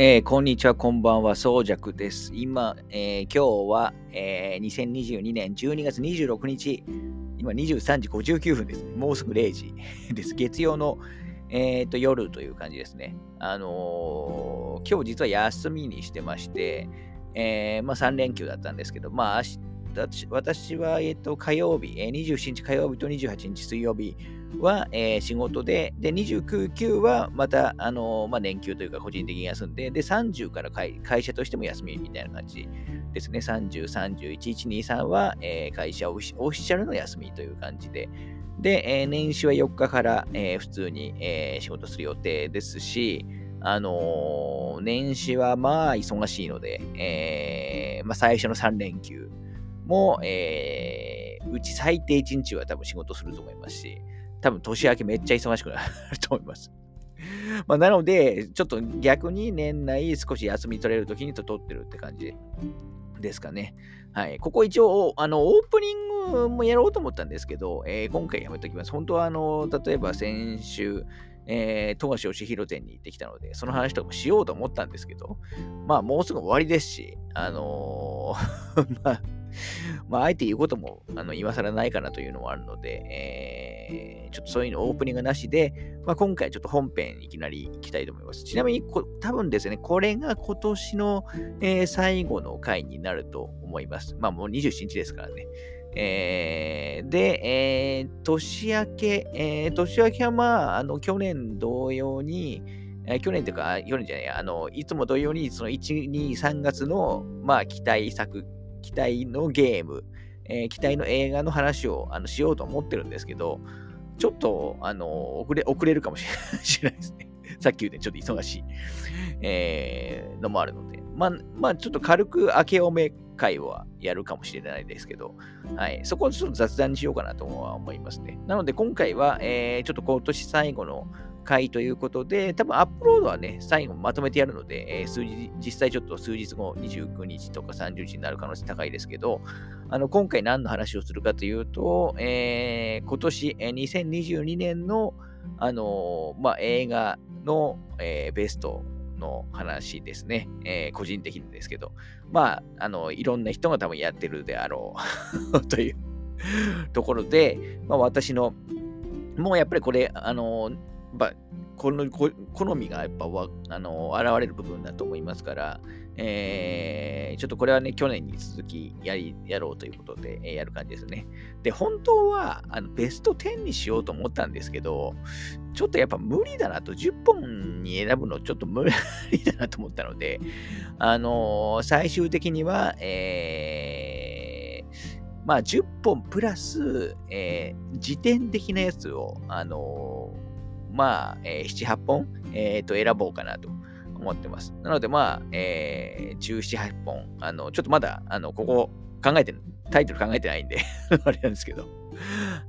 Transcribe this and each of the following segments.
えー、こんにちは、こんばんは、そうじゃくです。今、えー、今日は、えー、2022年12月26日、今23時59分です、ね。もうすぐ0時 です。月曜の、えーと、夜という感じですね。あのー、今日実は休みにしてまして、えー、まあ3連休だったんですけど、まあ明私は、えーと、火曜日、えー、27日火曜日と28日水曜日、は、えー、仕事で、で、29、9はまた、あのー、まあ、年休というか個人的に休んで、で、30から会会社としても休みみたいな感じですね。30、31、1、2、3は、えー、会社オフィシャルの休みという感じで、で、えー、年始は4日から、えー、普通に、えー、仕事する予定ですし、あのー、年始はまあ忙しいので、えーまあ、最初の3連休も、えー、うち最低1日は多分仕事すると思いますし、多分年明けめっちゃ忙しくなると思います。まあ、なので、ちょっと逆に年内少し休み取れるときにと取ってるって感じですかね。はい。ここ一応、あの、オープニングもやろうと思ったんですけど、えー、今回やめときます。本当は、あの、例えば先週、えー、富樫義弘店に行ってきたので、その話とかもしようと思ったんですけど、まあ、もうすぐ終わりですし、あのー まあ、まあ、あえて言うことも、あの、今更ないかなというのもあるので、えー、ちょっとそういうのオープニングなしで、まあ、今回ちょっと本編いきなり行きたいと思います。ちなみにこ、多分ですね、これが今年の、えー、最後の回になると思います。まあ、もう27日ですからね。えー、で、えー、年明け、えー、年明けはまあ、あの、去年同様に、えー、去年というか、去年じゃない、あの、いつも同様に、その1、2、3月の、まあ、期待作期待のゲーム、えー、期待の映画の話をあのしようと思ってるんですけど、ちょっと、あの、遅れ、遅れるかもしれないですね。さっき言うてちょっと忙しい、えー、のもあるので。まあ、まあ、ちょっと軽く明けおめ会はやるかもしれないですけど、はい。そこをちょっと雑談にしようかなとは思いますね。なので、今回は、えー、ちょっと今年最後の回ということで、多分アップロードはね、最後まとめてやるので、えー、数日、実際ちょっと数日後、29日とか30日になる可能性高いですけど、あの、今回何の話をするかというと、えー、今年、えー、2022年の、あのー、まあ、映画の、えー、ベストの話ですね。えー、個人的にですけど。まあ、あの、いろんな人が多分やってるであろう というところで、まあ、私の、もうやっぱりこれ、あの、この好みがやっぱあの現れる部分だと思いますから、えー、ちょっとこれはね、去年に続きやりやろうということで、えー、やる感じですね。で、本当はあのベスト10にしようと思ったんですけど、ちょっとやっぱ無理だなと、10本に選ぶのちょっと無理だなと思ったので、あのー、最終的には、えー、まあ10本プラス、えー、時点的なやつを、あのーまあ、えー、7、8本、えー、と選ぼうかなと思ってます。なので、まあ、えー、17、8本、あの、ちょっとまだ、あの、ここ考えて、タイトル考えてないんで あれなんですけど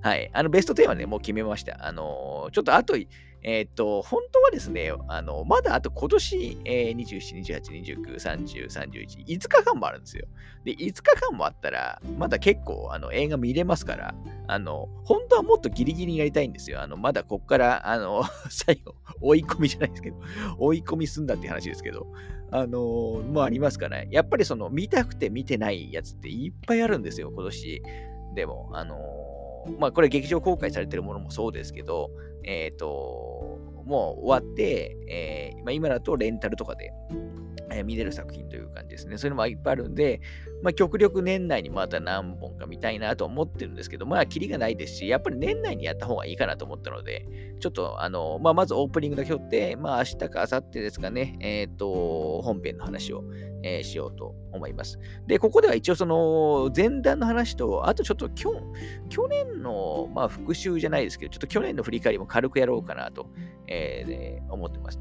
はい。あの、ベスト10はね、もう決めました。あのちょっとあと、えっ、と、本当はですね、あの、まだあと今年、えー、27、28、29、30、31、5日間もあるんですよ。で、5日間もあったら、まだ結構、あの、映画見れますから、あの、本当はもっとギリギリやりたいんですよ。あの、まだこっから、あの、最後、追い込みじゃないですけど、追い込みすんだって話ですけど、あのもうありますから、ね、やっぱりその、見たくて見てないやつっていっぱいあるんですよ、今年。でも、あのまあ、これ劇場公開されてるものもそうですけど、えっ、ー、と、もう終わって、えー、まあ、今だとレンタルとかで、え、見れる作品という感じですね。そういうのもいっぱいあるんで、まあ、極力年内にまた何本か見たいなと思ってるんですけど、まあ、キリがないですし、やっぱり年内にやった方がいいかなと思ったので、ちょっと、あの、まあ、まずオープニングだけ取って、まあ、明日か明後日ですかね、えっ、ー、と、本編の話を、えー、しようと思います。で、ここでは一応その前段の話と、あとちょっと去去年の、まあ、復習じゃないですけど、ちょっと去年の振り返りも軽くやろうかなと、えー、思ってます。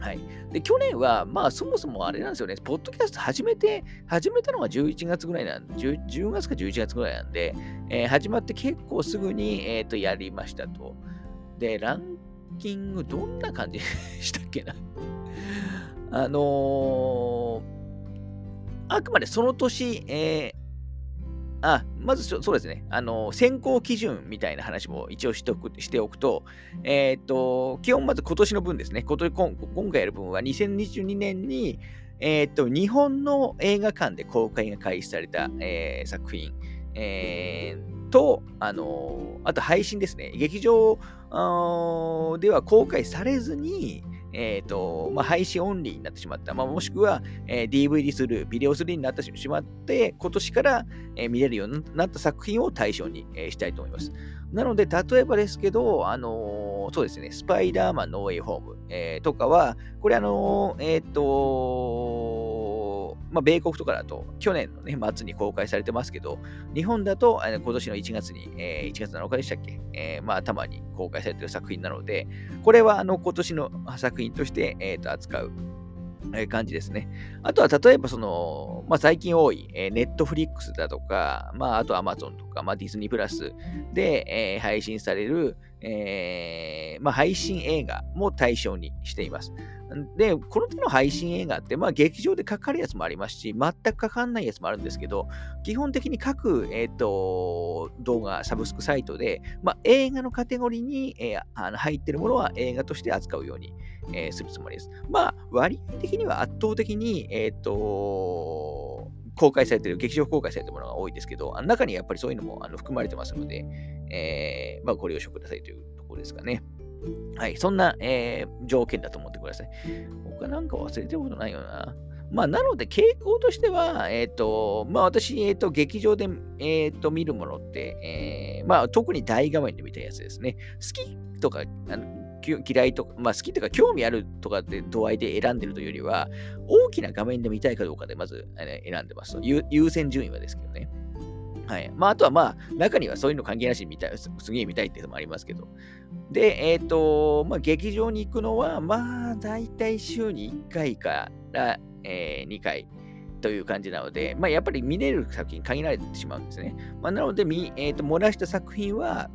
はい。で、去年は、まあ、そもそもあれなんですよね、ポッドキャスト始めて、始めたのが11月ぐらいなんで、10, 月か11月ぐらいなんで、えー、始まって結構すぐに、えっ、ー、と、やりましたと。で、ランキング、どんな感じで したっけなあのー、あくまでその年、えー、あ、まずそうですね。あの、選考基準みたいな話も一応しておくしておくと、えっ、と、基本まず今年の分ですね。今今今回やる分は2022年に、えっ、と、日本の映画館で公開が開始された、えー、作品、えー、と、あのあと配信ですね。劇場では公開されずに、えっ、ー、と、まあ、配信オンリーになってしまった。まあ、もしくは、えー、DVD する、ビデオスルーになってしまって、今年から、えー、見れるようになった作品を対象に、えー、したいと思います。なので、例えばですけど、あのー、そうですね、スパイダーマンノーウェイホーム、えー、とかは、これあのー、えっ、とまあ、米国とかだと、去年の、ね、末に公開されてますけど、日本だと、今年の1月に、えー、1月7日でしたっけ、えー、まあ、頭に公開されてる作品なので、これはあの今年の作品として、えー、と扱う感じですね。あとは、例えば、その、まあ、最近多い、えー、ネットフリックスだとか、まあ、あとアマゾンとか、まあ、ディズニープラスで、えー、配信される、えー、まあ、配信映画も対象にしています。で、この手の配信映画って、まあ、劇場でかかるやつもありますし、全くかかんないやつもあるんですけど、基本的に各、えーと、動画、サブスクサイトで、まあ、映画のカテゴリーに、えー、あの入ってるものは映画として扱うように、えー、するつもりです。まあ、割合的には圧倒的に、えっ、ー、と、公開されてる、劇場公開されてるものが多いですけど、あの中にやっぱりそういうのもあの含まれてますので、えー、まあ、ご了承くださいというところですかね。はい、そんな、えー、条件だと思ってください。他なんか忘れてることないよな。まあ、なので、傾向としては、えっ、ー、と、まあ、私、えっ、ー、と、劇場で、えっ、と、見るものって、えー、まあ、特に大画面で見たやつですね。好きとか、嫌いとか、まあ、好きとか興味あるとかって度合いで選んでるというよりは、大きな画面で見たいかどうかでまず、選んでます優先順位はですけどね。はい。まあ、あとはまあ、中にはそういうの関係なしに見たい、すげえ見たいっていうのもありますけど。で、えっ、ー、と、まあ、劇場に行くのは、まあ、大体週に1回から、えー、2回という感じなので、まあ、やっぱり見れる作品限られてしまうんですね。まあ、なので、えっ、ー、と、漏らした作品は、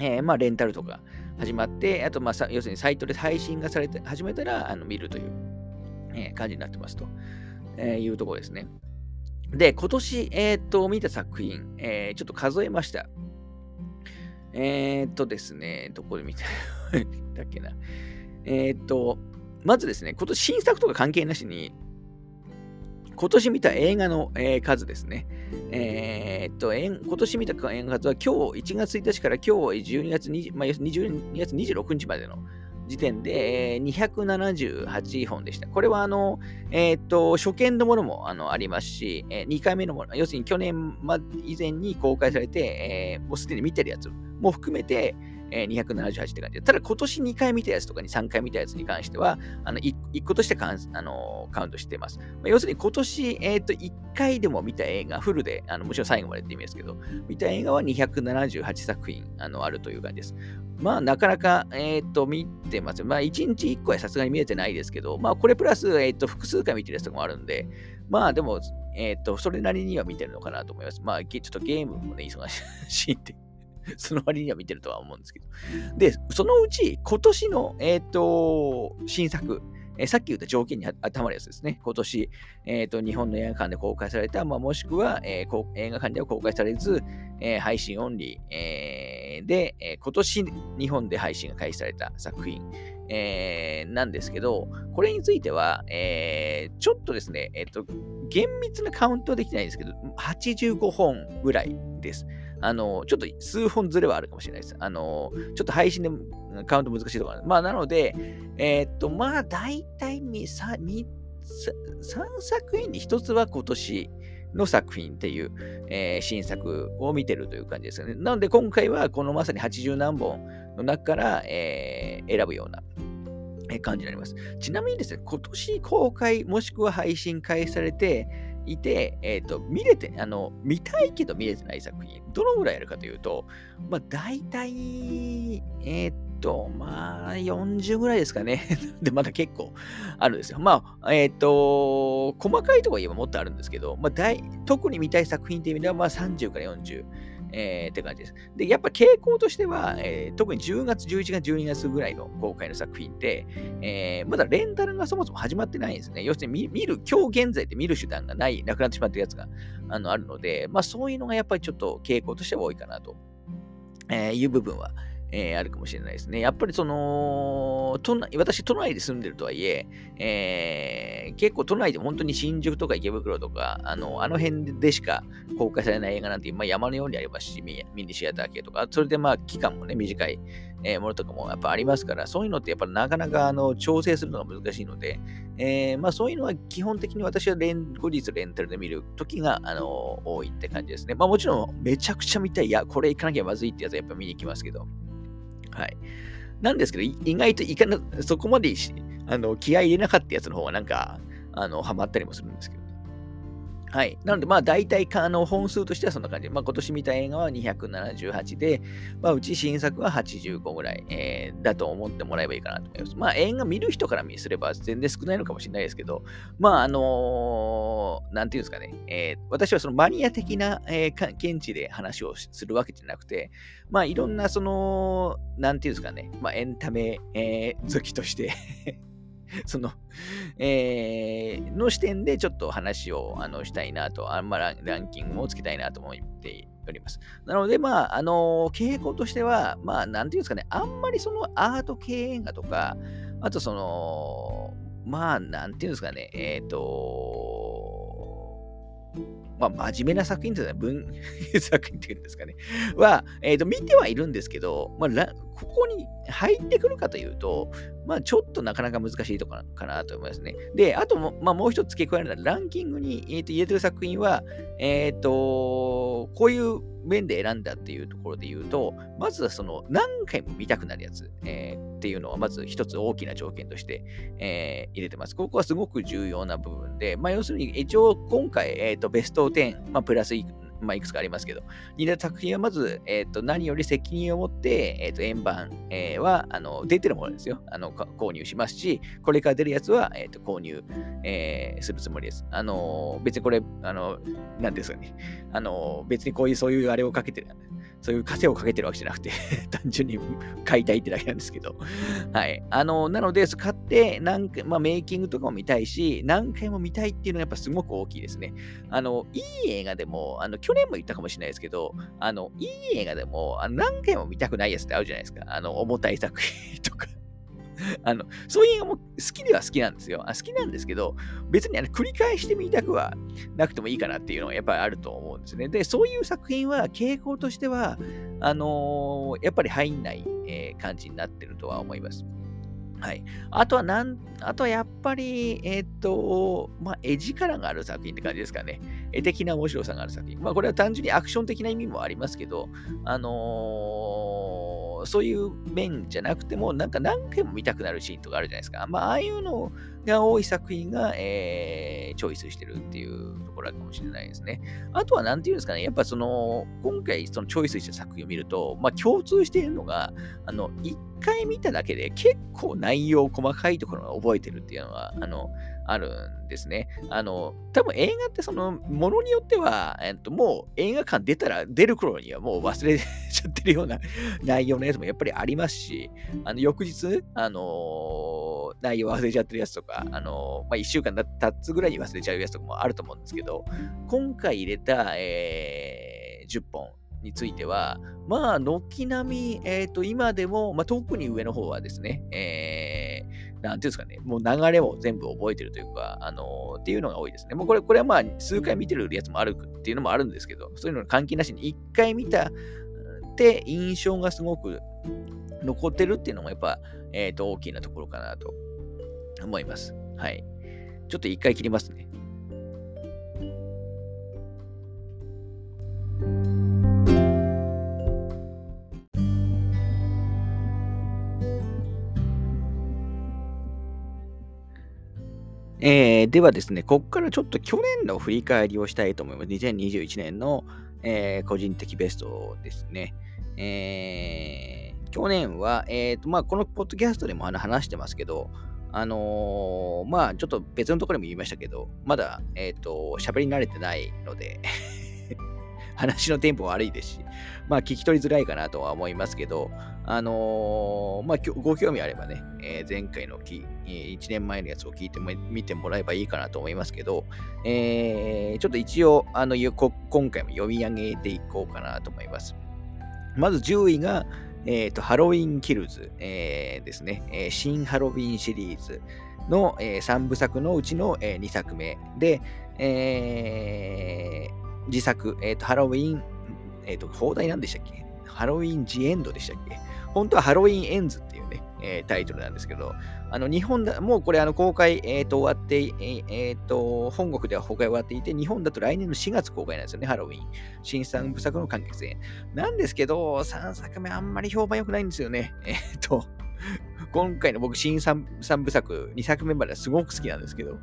えー、まあ、レンタルとか始まって、あと、まあ、要するにサイトで配信がされて、始めたら、あの見るという、え、感じになってますと、え、いうところですね。で、今年、えっ、と、見た作品、えー、ちょっと数えました。えっ、とですね、どこで見た だっけな。えっ、と、まずですね、今年新作とか関係なしに、今年見た映画の、えー、数ですね。えー、っと、今年見た映画数は今日1月1日から今日12月 ,20 まあ、22月26日までの時点で、えー、278本でした。これは、あの、えっ、と、初見のものもあのありますし、えー、2回目のもの、要するに去年、ま、以前に公開されて、えー、もうすでに見てるやつも含めて、えー、278って感じで。ただ今年2回見たやつとかに3回見たやつに関しては、あの 1, 1個としてカあのカウントしてます。まあ、要するに今年、えー、と1回でも見た映画、フルで、あのもちろん最後までって意味ですけど、見た映画は278作品あのあるという感じです。まあ、なかなか、えっ、ー、と、見てます。まあ、1日1個はさすがに見えてないですけど、まあ、これプラス、えっ、ー、と、複数回見てるやつとかもあるんで、まあ、でも、えっ、ー、と、それなりには見てるのかなと思います。まあ、ちょっとゲームもね、忙しいんで その割には見てるとは思うんですけど。で、そのうち、今年の、えっ、ー、と、新作、えー、さっき言った条件に当てはまるやつですね。今年、えっ、ー、と、日本の映画館で公開された、まあ、もしくは、えー、映画館では公開されず、え配信オンリー、えで、え今年日本で配信が開始された作品、えなんですけど、これについては、えちょっとですね、えっ、と、厳密なカウントはできないんですけど、85本ぐらいです。あの、ちょっと数本ずれはあるかもしれないです。あの、ちょっと配信でカウント難しいところまあ、なので、えー、っと、まあ、大体 3, 3, 3作品に1つは今年の作品っていう、えー、新作を見てるという感じですよね。なので、今回はこのまさに80何本の中から、えー、選ぶような感じになります。ちなみにですね、今年公開もしくは配信開始されて、いて、えっ、ー、と、見れて、あの、見たいけど見れてない作品、どのぐらいあるかというと、まあ、大体、えっ、ー、と、まあ、40ぐらいですかね。で、まだ結構あるんですよ。まあ、えっ、ー、と、細かいところ言えばもっとあるんですけど、まあ、大特に見たい作品っていう意味では、まあ、30から40。えー、って感じです。で、やっぱ傾向としては、えー、特に10月、11月、12月ぐらいの公開の作品って、えー、まだレンタルがそもそも始まってないんですね。要するに見る、今日現在で見る手段がない、なくなってしまってるやつがあのあるので、まあそういうのがやっぱりちょっと傾向としては多いかなと、え、いう部分は、えー、あるかもしれないですね。やっぱりその、都内私、都内で住んでるとはいええー、結構都内で本当に新宿とか池袋とか、あのあの辺でしか公開されない映画なんて、まあ、山のようにありますし、ミニシアター系とか、それでまあ期間もね、短い、えー、ものとかもやっぱありますから、そういうのってやっぱなかなかあの調整するのが難しいので、えー、まあそういうのは基本的に私はレン後日レンタルで見るときが、あの多いって感じですね。まあもちろんめちゃくちゃ見たい、いや、これ行かなきゃまずいってやつはやっぱ見に行きますけど、はい。なんですけど、意外といかな、そこまであの気合い入れなかったやつの方がなんか、あの、ハマったりもするんですけど。はい。なので、まあ、大体、あの、本数としてはそんな感じ。まあ、今年見た映画は278で、まあ、うち新作は85ぐらい、えー、だと思ってもらえばいいかなと思います。まあ、映画見る人から見すれば全然少ないのかもしれないですけど、まあ、あのー、なんていうんですかね、えー、私はそのマニア的な、えー、見地で話をするわけじゃなくて、まあ、いろんな、その、なんていうんですかね、まあ、エンタメ、えー、好きとしてその、えー、の視点でちょっと話をあのしたいなと、あんまランキングをつけたいなと思っております。なので、まあ、あの傾向としては、まあ、なんていうんですかね、あんまりそのアート系映画とか、あとその、まあ、なんていうんですかね、えっ、ー、と、まあ、真面目な作品ですね、文 作品っていうんですかね、は、えっ、ー、と、見てはいるんですけど、まあ、ここに入ってくるかというと、まあ、ちょっとなかなか難しいところかなと思いますね。で、あとも、まあ、もう一つ付け加えるのは、ランキングに、えー、と入れてる作品は、えっ、ー、と、こういう面で選んだっていうところで言うと、まずはその何回も見たくなるやつ、えー、っていうのは、まず一つ大きな条件として、えー、入れてます。ここはすごく重要な部分で、まあ、要するに一応今回、えーと、ベスト10、まあ、プラスまあ、いくつかありますけど、似た作品はまず、え、ー、と、何より責任を持って、え、ー、と、円盤、えー、は、あの、出てるものですよ。あの、購入しますし、これから出るやつは、えっ、と、購入、えするつもりです。あの、別にこれ、あの、なんですかね。あの、別にこういう、そういうあれをかけてる、そういう稼をかけてるわけじゃなくて 単純に買いたいってだけなんですけどはい。あの、なので、買って、何回、まあ、メイキングとかも見たいし、何回も見たいっていうのはやっぱすごく大きいですね。あの、いい映画でも、あの、去年も言ったかもしれないですけど、あの、いい映画でも、あの何回も見たくないやつってあるじゃないですか。あの、重たい作品とか あの、そういう映画も好きでは好きなんですよ。あ好きなんですけど、別にあの繰り返してみたくはなくてもいいかなっていうのはやっぱりあると思うんですね。で、そういう作品は傾向としては、あのー、やっぱり入んない、えー、感じになってるとは思います。はい。あとはなん、あとはやっぱり、えっ、と、まあ、絵力がある作品って感じですかね。絵的な面白さがある作品。まあ、これは単純にアクション的な意味もありますけど、あのー、そういう面じゃなくても、なんか何回も見たくなるシーンとかあるじゃないですか。まあ、ああいうのが多い作品が、えー、チョイスしてるっていうところかもしれないですね。あとは、なんていうんですかね、やっぱその、今回そのチョイスした作品を見ると、まあ、共通しているのが、あの、一回見ただけで結構内容細かいところが覚えてるっていうのは、あの、あるんですね。あの、多分映画ってその、ものによっては、えっと、もう映画館出たら出る頃にはもう忘れちゃってるような 内容のやつもやっぱりありますし、あの、翌日、あの内容忘れちゃってるやつとか、あのまあ、1週間経つぐらいに忘れちゃうやつとかもあると思うんですけど、今回入れた、えー、10本、については、まあ、軒並み、え、ー、と、今でも、まあ、特に上の方はですね、えー、なんていうんですかね、もう流れを全部覚えてるというか、あのー、っていうのが多いですね。もうこれ、これはまあ、数回見てるやつもあるっていうのもあるんですけど、そういうの関係なしに、一回見たって印象がすごく残ってるっていうのも、やっぱ、えっ、と、大きなところかなと思います。はい。ちょっと一回切りますね。えー、ではですね、ここからちょっと去年の振り返りをしたいと思います。2021年の、えー、個人的ベストですね。えー、去年は、えーとまあ、このポッドキャストでも話してますけど、あのー、まあ、ちょっと別のところでも言いましたけど、まだ、えっ、ー、と、喋り慣れてないので話のテンポ悪いですし、まあ聞き取りづらいかなとは思いますけど、あのー、まあご興味あればね、えー、前回のき、1年前のやつを聞いてみてもらえばいいかなと思いますけど、えー、ちょっと一応、あの、今回も読み上げていこうかなと思います。まず10位が、えーと、ハロウィン・キルズ、えー、ですね、えー、新ハロウィンシリーズの、えー、3部作のうちの、えー、2作目で、えー、自作、えーと、ハロウィン、えっ、ー、と、放題なんでしたっけ？ハロウィン・ジ・エンドでしたっけ？本当はハロウィン・エンズっていうね、えー、タイトルなんですけど、あの日本だ、もうこれあの公開、えー、と終わって、えー、えー、と、本国では公開終わっていて、日本だと来年の4月公開なんですよね、ハロウィン。新三部作の完結編。なんですけど、3作目あんまり評判良くないんですよね。えっ、ー、と、今回の僕、新 3, 3部作、2作目まですごく好きなんですけど、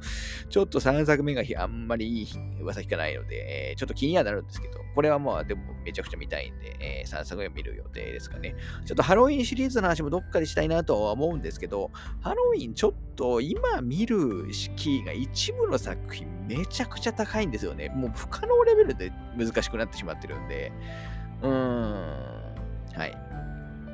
ちょっと3作目があんまりいい噂聞かないので、えー、ちょっと気にはなるんですけど、これはまあ、でもめちゃくちゃ見たいんで、えー、3作目見る予定ですかね。ちょっとハロウィンシリーズの話もどっかでしたいなとは思うんですけど、ハロウィンちょっと今見る敷居が一部の作品めちゃくちゃ高いんですよね。もう不可能レベルで難しくなってしまってるんで、うーん、はい。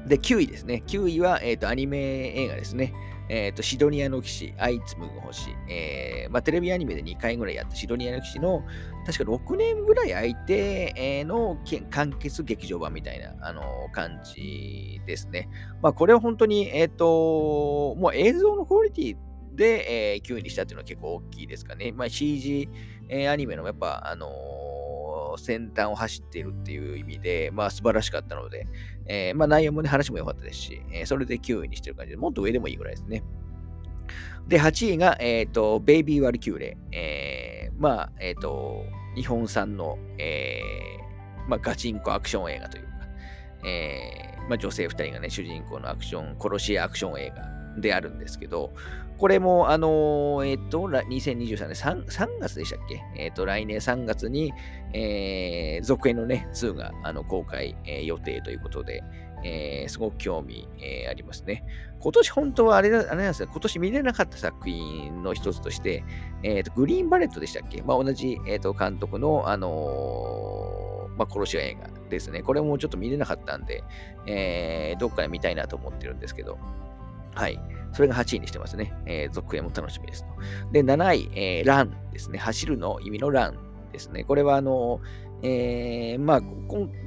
で、9位ですね。9位は、えっ、ー、と、アニメ映画ですね。えっ、ー、と、シドニアの騎士、あいつむぐ星。えー、まあ、テレビアニメで2回ぐらいやったシドニアの騎士の、確か6年ぐらい空いて、の完結劇場版みたいな、あの感じですね。まあ、これは本当に、えっ、と、もう映像のクオリティで、えー、9位にしたっていうのは結構大きいですかね。まあ、CG、えー、アニメのやっぱ、あの先端を走っているっていう意味で、まあ素晴らしかったので、えー、まあ内容もね、話も良かったですし、えー、それで9位にしてる感じで、もっと上でもいいぐらいですね。で、8位が、えっ、ー、と、ベイビー・ワルキューレ。えー、まあ、えっ、ー、と、日本産の、えー、まあ、ガチンコアクション映画というか、えー、まあ、女性2人がね、主人公のアクション、殺し屋アクション映画であるんですけど、これも、あのー、えっ、ー、と、2023年 3, 3月でしたっけ？えっ、ー、と、来年3月に、えー、続編のね、2があの公開、えー、予定ということで、えー、すごく興味、えー、ありますね。今年本当はあれあれなんですよ、今年見れなかった作品の一つとして、えーと、グリーンバレットでしたっけ？まあ、同じ、えーと、監督の、あの、まあ、殺し屋映画ですね。これもちょっと見れなかったんで、えー、どっかで見たいなと思ってるんですけど、はい。それが8位にしてますね。えー、続編も楽しみですと。で、7位、えー、ランですね。走るの意味のランですね。これは、あの、えー、まあ、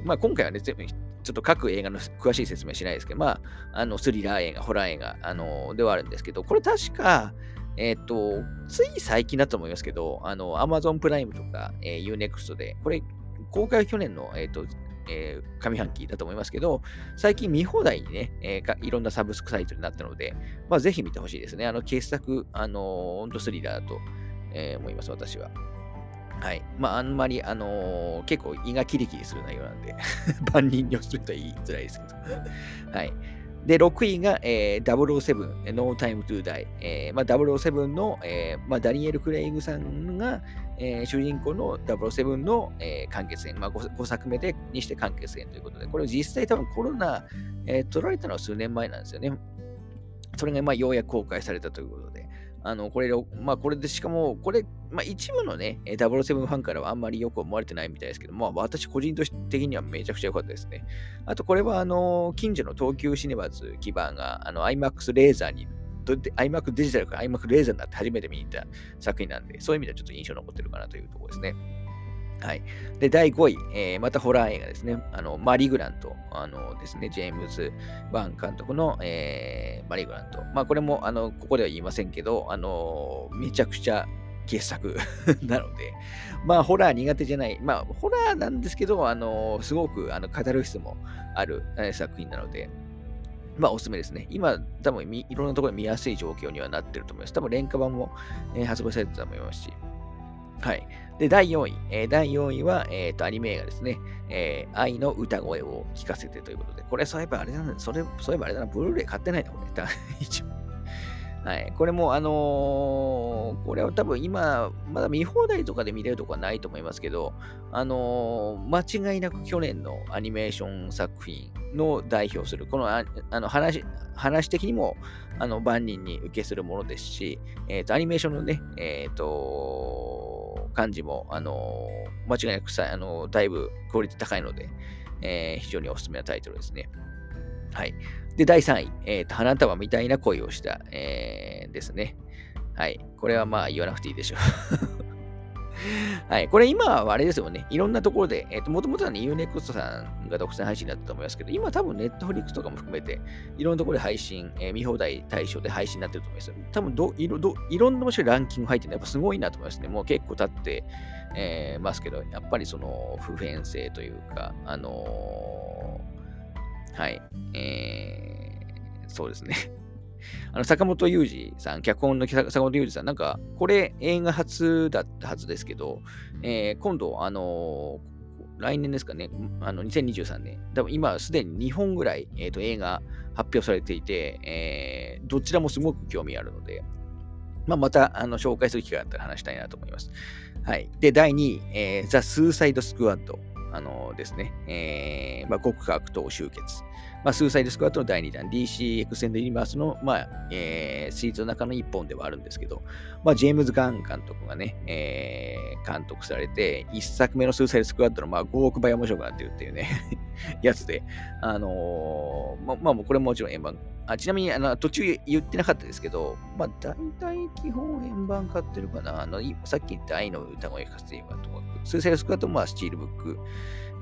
まあ、今回はね、ちょっと各映画の詳しい説明しないですけど、まあ、あの、スリラー映画、ホラー映画、あの、ではあるんですけど、これ確か、えっ、ー、と、つい最近だと思いますけど、あの、Amazon プライムとか、えー、Unext で、これ、公開去年の、え、ー、と、えー、上半期だと思いますけど、最近見放題にね、えー、いろんなサブスクサイトになったので、まあ、ぜひ見てほしいですね。あの、傑作、あのー、本当スリラーだと、えー、思います、私は。はい。まあ、あんまり、あのー、結構胃がキリキリする内容なんで 万人におすすめとは言いづらいですけどはい。で、6位が、えー、007、No Time to Die。えーまあ、007の、えーまあ、ダニエル・クレイグさんが、えー、主人公の007の、えー、完結編、まあ5、5, 作目でにして完結編ということで、これ実際多分コロナ、えー、取られたのは数年前なんですよね。それがまあようやく公開されたということで、あの、これ、まあ、これで、しかも、これ、まあ、一部のね、007ファンからはあんまりよく思われてないみたいですけど、まあ、私個人的にはめちゃくちゃ良かったですね。あと、これは、あの、近所の東急シネマズ基盤が、あの、IMAX レーザーに、IMAX デジタルから IMAX レーザーになって初めて見に行った作品なんで、そういう意味ではちょっと印象残ってるかなというところですね。はい。で、第5位、えー、またホラー映画ですね。あの、マリグラント、あのですね、ジェームズ・ワン監督の、えー、マリグラント。まあ、これも、あの、ここでは言いませんけど、あの、めちゃくちゃ傑作 なので、まあ、ホラー苦手じゃない、まあ、ホラーなんですけど、あの、すごく、あの、語る質もある、え、作品なので、まあ、おすすめですね。今、多分いろんなところで見やすい状況にはなってると思います。多分、廉価版も、えー、発売されてたと思いますし、はい。で、第4位。えー、第4位は、えっ、ー、と、アニメ映画ですね。えー、愛の歌声を聞かせてということで。これ、そういえばあれだな、それ、そういえばあれだな、ブルーレイ買ってないな、これ。一応。はい。これも、あのー、これは多分今、まだ見放題とかで見れるとこはないと思いますけど、あのー、間違いなく去年のアニメーション作品の代表する、このあの話、話的にも、あの、万人に受けするものですし、えっ、ー、と、アニメーションのね、えっ、と感じも、あの間違いなくさ、あのだいぶクオリティ高いので、えー、非常におすすめなタイトルですね。はい。で、第3位、えーと、花束みたいな恋をした、えー、ですね。はい。これはまあ言わなくていいでしょう はい。これ今はあれですよね。いろんなところで、えっ、ー、と、もともとはね、UNEXT さんが独占配信だったと思いますけど、今多分 Netflix とかも含めて、いろんなところで配信、えー、見放題対象で配信になってると思います。多分どいろど、いろんな場所でランキング入ってるのやっぱすごいなと思いますね。もう結構経って、えー、ますけど、やっぱりその普遍性というか、あのー、はい、えー、そうですね。あの坂本雄二さん、脚本の坂本雄二さん、なんか、これ映画初だったはずですけど、えー、今度、あのー、来年ですかね、あの2023年、多分今すでに2本ぐらい、えーと、映画発表されていて、えー、どちらもすごく興味あるので、まあ、またあの紹介する機会があったら話したいなと思います。はい。で、第2位、えー、ザ・スーサイド・スクワット。あのですね、えー、まあ、極悪党集結。まあ、スーサイドスクワットの第2弾、DC エクセンドユニバースの、まあ、えー、シリーズの中の1本ではあるんですけど、まあ、ジェームズ・ガン監督がね、えー、監督されて、1作目のスーサイドスクワットの、まあ、5億倍面白くなってるっていうね やつで、あのー、ま、まあ、これももちろん円盤、あちなみにあの途中言ってなかったですけど、まあ、大体基本円盤買ってるかな。あのさっき言った愛の歌声かつていうかとか、スーサイスクワット、まあ、スチールブック、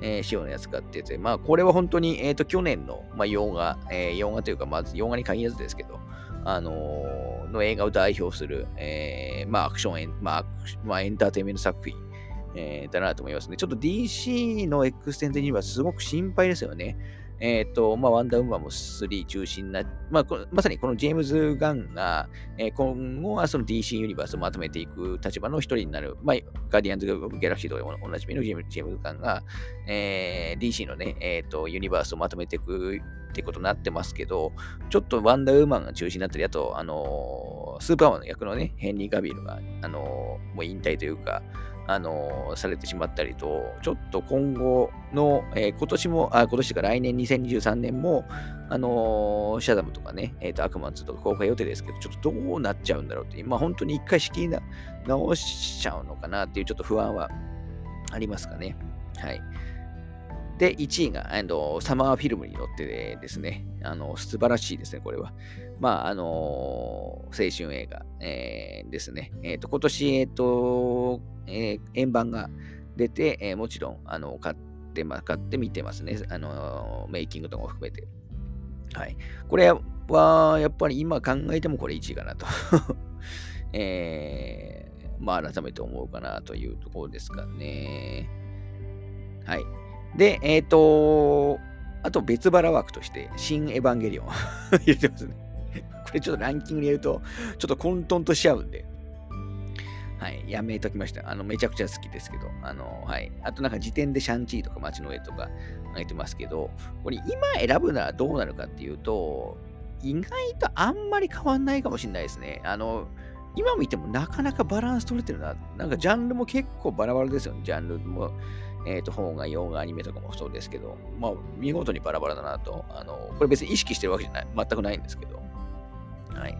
えー、仕様のやつ買ってて、まあ、これは本当に、えっ、ー、と、去年の、まあ、洋画、えー、洋画というか、まず洋画に限らずですけど、あのー、の映画を代表する、えー、まあ、アクションエン、まあ、まあ、エンターテイメント作品、えー、だなと思いますね。ちょっと DC のエクステンデにはすごく心配ですよね。えっ、ー、と、まあ、ワンダーウーマンも3中心な、まあ、まさにこのジェームズ・ガンが、えー、今後はその DC ユニバースをまとめていく立場の一人になる、まあ、ガーディアンズ・ギャラクシーとおなじみのジェームズ・ガンが、えー、DC のね、えっ、と、ユニバースをまとめていくってことになってますけど、ちょっとワンダーウーマンが中心になったり、あと、あのスーパーマンの役のね、ヘンリー・ガビールが、あのもう引退というか、あのされてしまったりと、ちょっと今後の、えー、今年も、あ、今年か来年2023年も、あのシャダムとかね、えっ、ー、と、アクマンズとか公開予定ですけど、ちょっとどうなっちゃうんだろうっていう、まあ本当に一回仕切り直しちゃうのかなっていうちょっと不安はありますかね。はい。で、1位が、あのサマーフィルムに乗ってですね、あの素晴らしいですね、これは。まあ、あの青春映画、えー、ですね。えっ、ー、と、今年、えっ、と、えー、円盤が出て、えー、もちろん、あの、買って、まあ、買って見てますね。あの、メイキングとかも含めて。はい。これは、やっぱり今考えてもこれ1位かなと。えー、まあ、改めて思うかなというところですかね。はい。で、えっ、と、あと別腹枠として、新エヴァンゲリオン 入れてますね。これちょっとランキングに入れると、ちょっと混沌としちゃうんで、はい、やめときました。あの、めちゃくちゃ好きですけど、あの、はい。あとなんか時点でシャンチーとか街の上とか書いてますけど、これ今選ぶならどうなるかっていうと、意外とあんまり変わんないかもしれないですね。あの、今見てもなかなかバランス取れてるな。なんかジャンルも結構バラバラですよね。ジャンルも。えっ、ー、と、本が、洋画、アニメとかもそうですけど、まあ、見事にバラバラだなと。あの、これ別に意識してるわけじゃない、全くないんですけど。はい。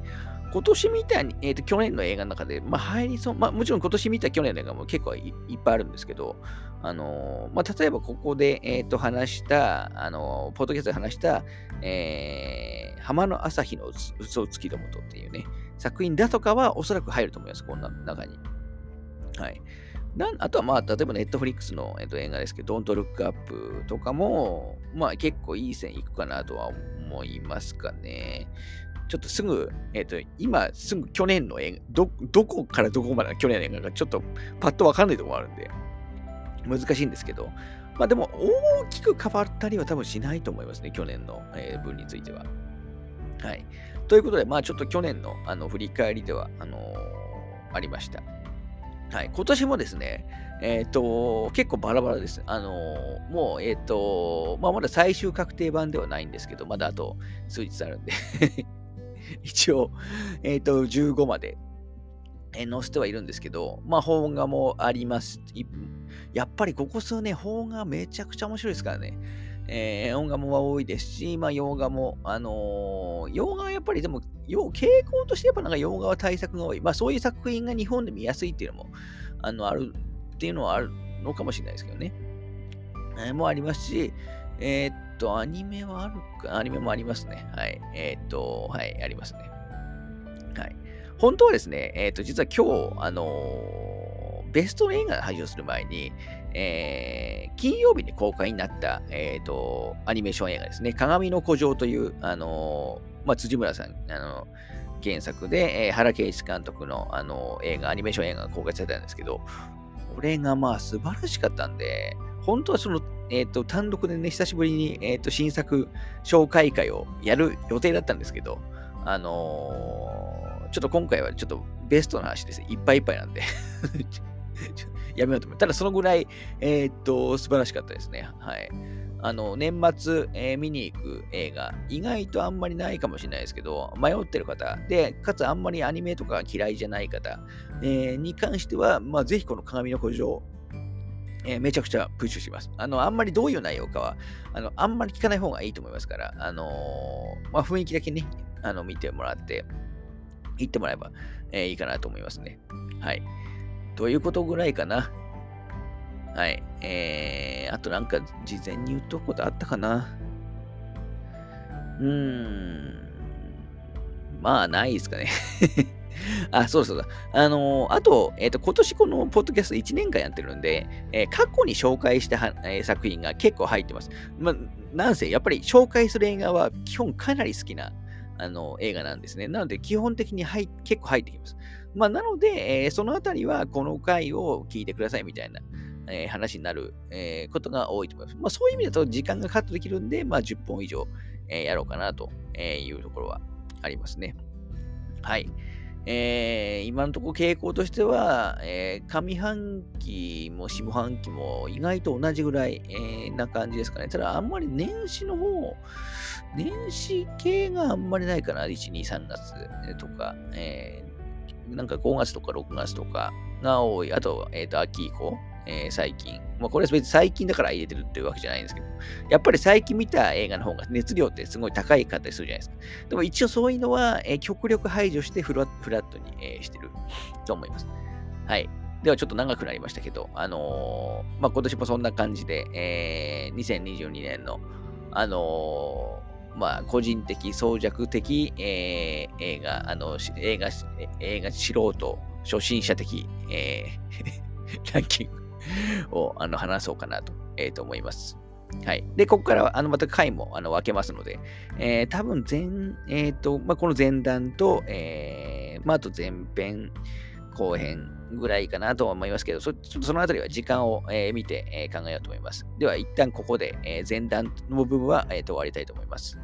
今年見た、えーと、去年の映画の中で、まあ、入りそう、まあ、もちろん今年見た去年の映画も結構いっぱいあるんですけど、あのー、まあ、例えばここで、えー、と話した、あの、ポッドキャストで話した、えー、浜の朝日の嘘をつきどもとっていうね、作品だとかはおそらく入ると思います、こんな中に。はい。なあとはまあ、例えばネットフリックスの、えっと、映画ですけど、Don't Look Up とかも、まあ結構いい線いくかなとは思いますかね。ちょっとすぐ、えっ、ー、と、今すぐ去年の映画、ど、どこからどこまで去年の映画がちょっとパッとわかんないところがあるんで、難しいんですけど、まあでも大きく変わったりは多分しないと思いますね、去年の、えー、分については。はい。ということで、まあちょっと去年のあの振り返りでは、あのー、ありました。はい。今年もですね、えっ、ー、と、結構バラバラです。あのー、もう、えっ、ー、と、まあまだ最終確定版ではないんですけど、まだあと数日あるんで 一応、えっ、ー、と、15まで、えー、載せてはいるんですけど、まあ、邦画もあります。やっぱりここ数年、邦画めちゃくちゃ面白いですからね。えー、音楽も多いですし、まあ、洋画も、あのー、洋画はやっぱりでも、傾向としてやっぱなんか洋画は対策が多い。まあ、そういう作品が日本で見やすいっていうのもあの、あるっていうのはあるのかもしれないですけどね。えー、もありますし、えー、っと、アニメはあるか、アニメもありますね。はい。えー、っと、はい、ありますね。はい。本当はですね、えっと、実は今日、あのベスト映画が配信する前に、えー、金曜日に公開になった、えーと、アニメーション映画ですね、鏡の古城という、あのまあ、辻村さん、あの原作で、えー、原敬一監督の、あの映画、アニメーション映画が公開されたんですけど、これがまあ素晴らしかったんで、本当はその、えーと、単独でね、久しぶりに、えーと、新作紹介会をやる予定だったんですけど、あのー、ちょっと今回はちょっとベストな話です。いっぱいいっぱいなんで やめようと思う。ただそのぐらい、え、っと、素晴らしかったですね。はい。あの、年末、えー、見に行く映画、意外とあんまりないかもしれないですけど、迷ってる方、で、かつあんまりアニメとか嫌いじゃない方、えー、に関しては、まあ、ぜひこの鏡の古城、えー、めちゃくちゃプッシュします。あの、あんまりどういう内容かは、あの、あんまり聞かない方がいいと思いますから、あのー、まあ、雰囲気だけね、あの、見てもらって、行ってもらえば、えー、いいかなと思いますね。はい。ということぐらいかな。はい。えー、あとなんか事前に言っとくことあったかな。うーん。まあ、ないですかね あ、そうそうだ。あのー、あと、えっ、ー、と、今年このポッドキャスト1年間やってるんで、えー、過去に紹介したは、え作品が結構入ってます。まあ、なんせ、やっぱり紹介する映画は基本かなり好きな、あの映画なんですね。なので、基本的に入結構入ってきます。まあ、なので、えー、そのあたりはこの回を聞いてくださいみたいな、え、話になる、え、ことが多いと思います。まあ、そういう意味だと時間がカットできるんで、まあ、10本以上、えやろうかなというところはありますね。はい。えー、今のところ傾向としては、えー、上半期も下半期も意外と同じぐらい、えー、な感じですかね。ただ、あんまり年始の方、年始系があんまりないかな。1、2、3月とか、えなんか5月とか6月とかが多い。あと、えっ、と、秋以降、えー、最近。まあ、これは別に最近だから入れてるっていうわけじゃないんですけど、やっぱり最近見た映画の方が熱量ってすごい高いかったりするじゃないですか。でも一応そういうのは、えー、極力排除してフラフラットに、えー、してると思います。はい。ではちょっと長くなりましたけど、あのー、まあ、今年もそんな感じで、えー、2022年の、あのまあ、個人的、装着的、えー、映画、あの、映画、映画素人、初心者的、えー、ランキング をあの話そうかなと,、えー、と思います。はい。で、ここからは、あの、また回もあの分けますので、えー、多分前、えっ、ー、と、まあ、この前段と、えー、まあ、あと前編、後編ぐらいかなとは思いますけど、そちょっとそのあたりは時間を、えー、見て、えー、考えようと思います。では、一旦ここで、えー、前段の部分は、えー、と終わりたいと思います。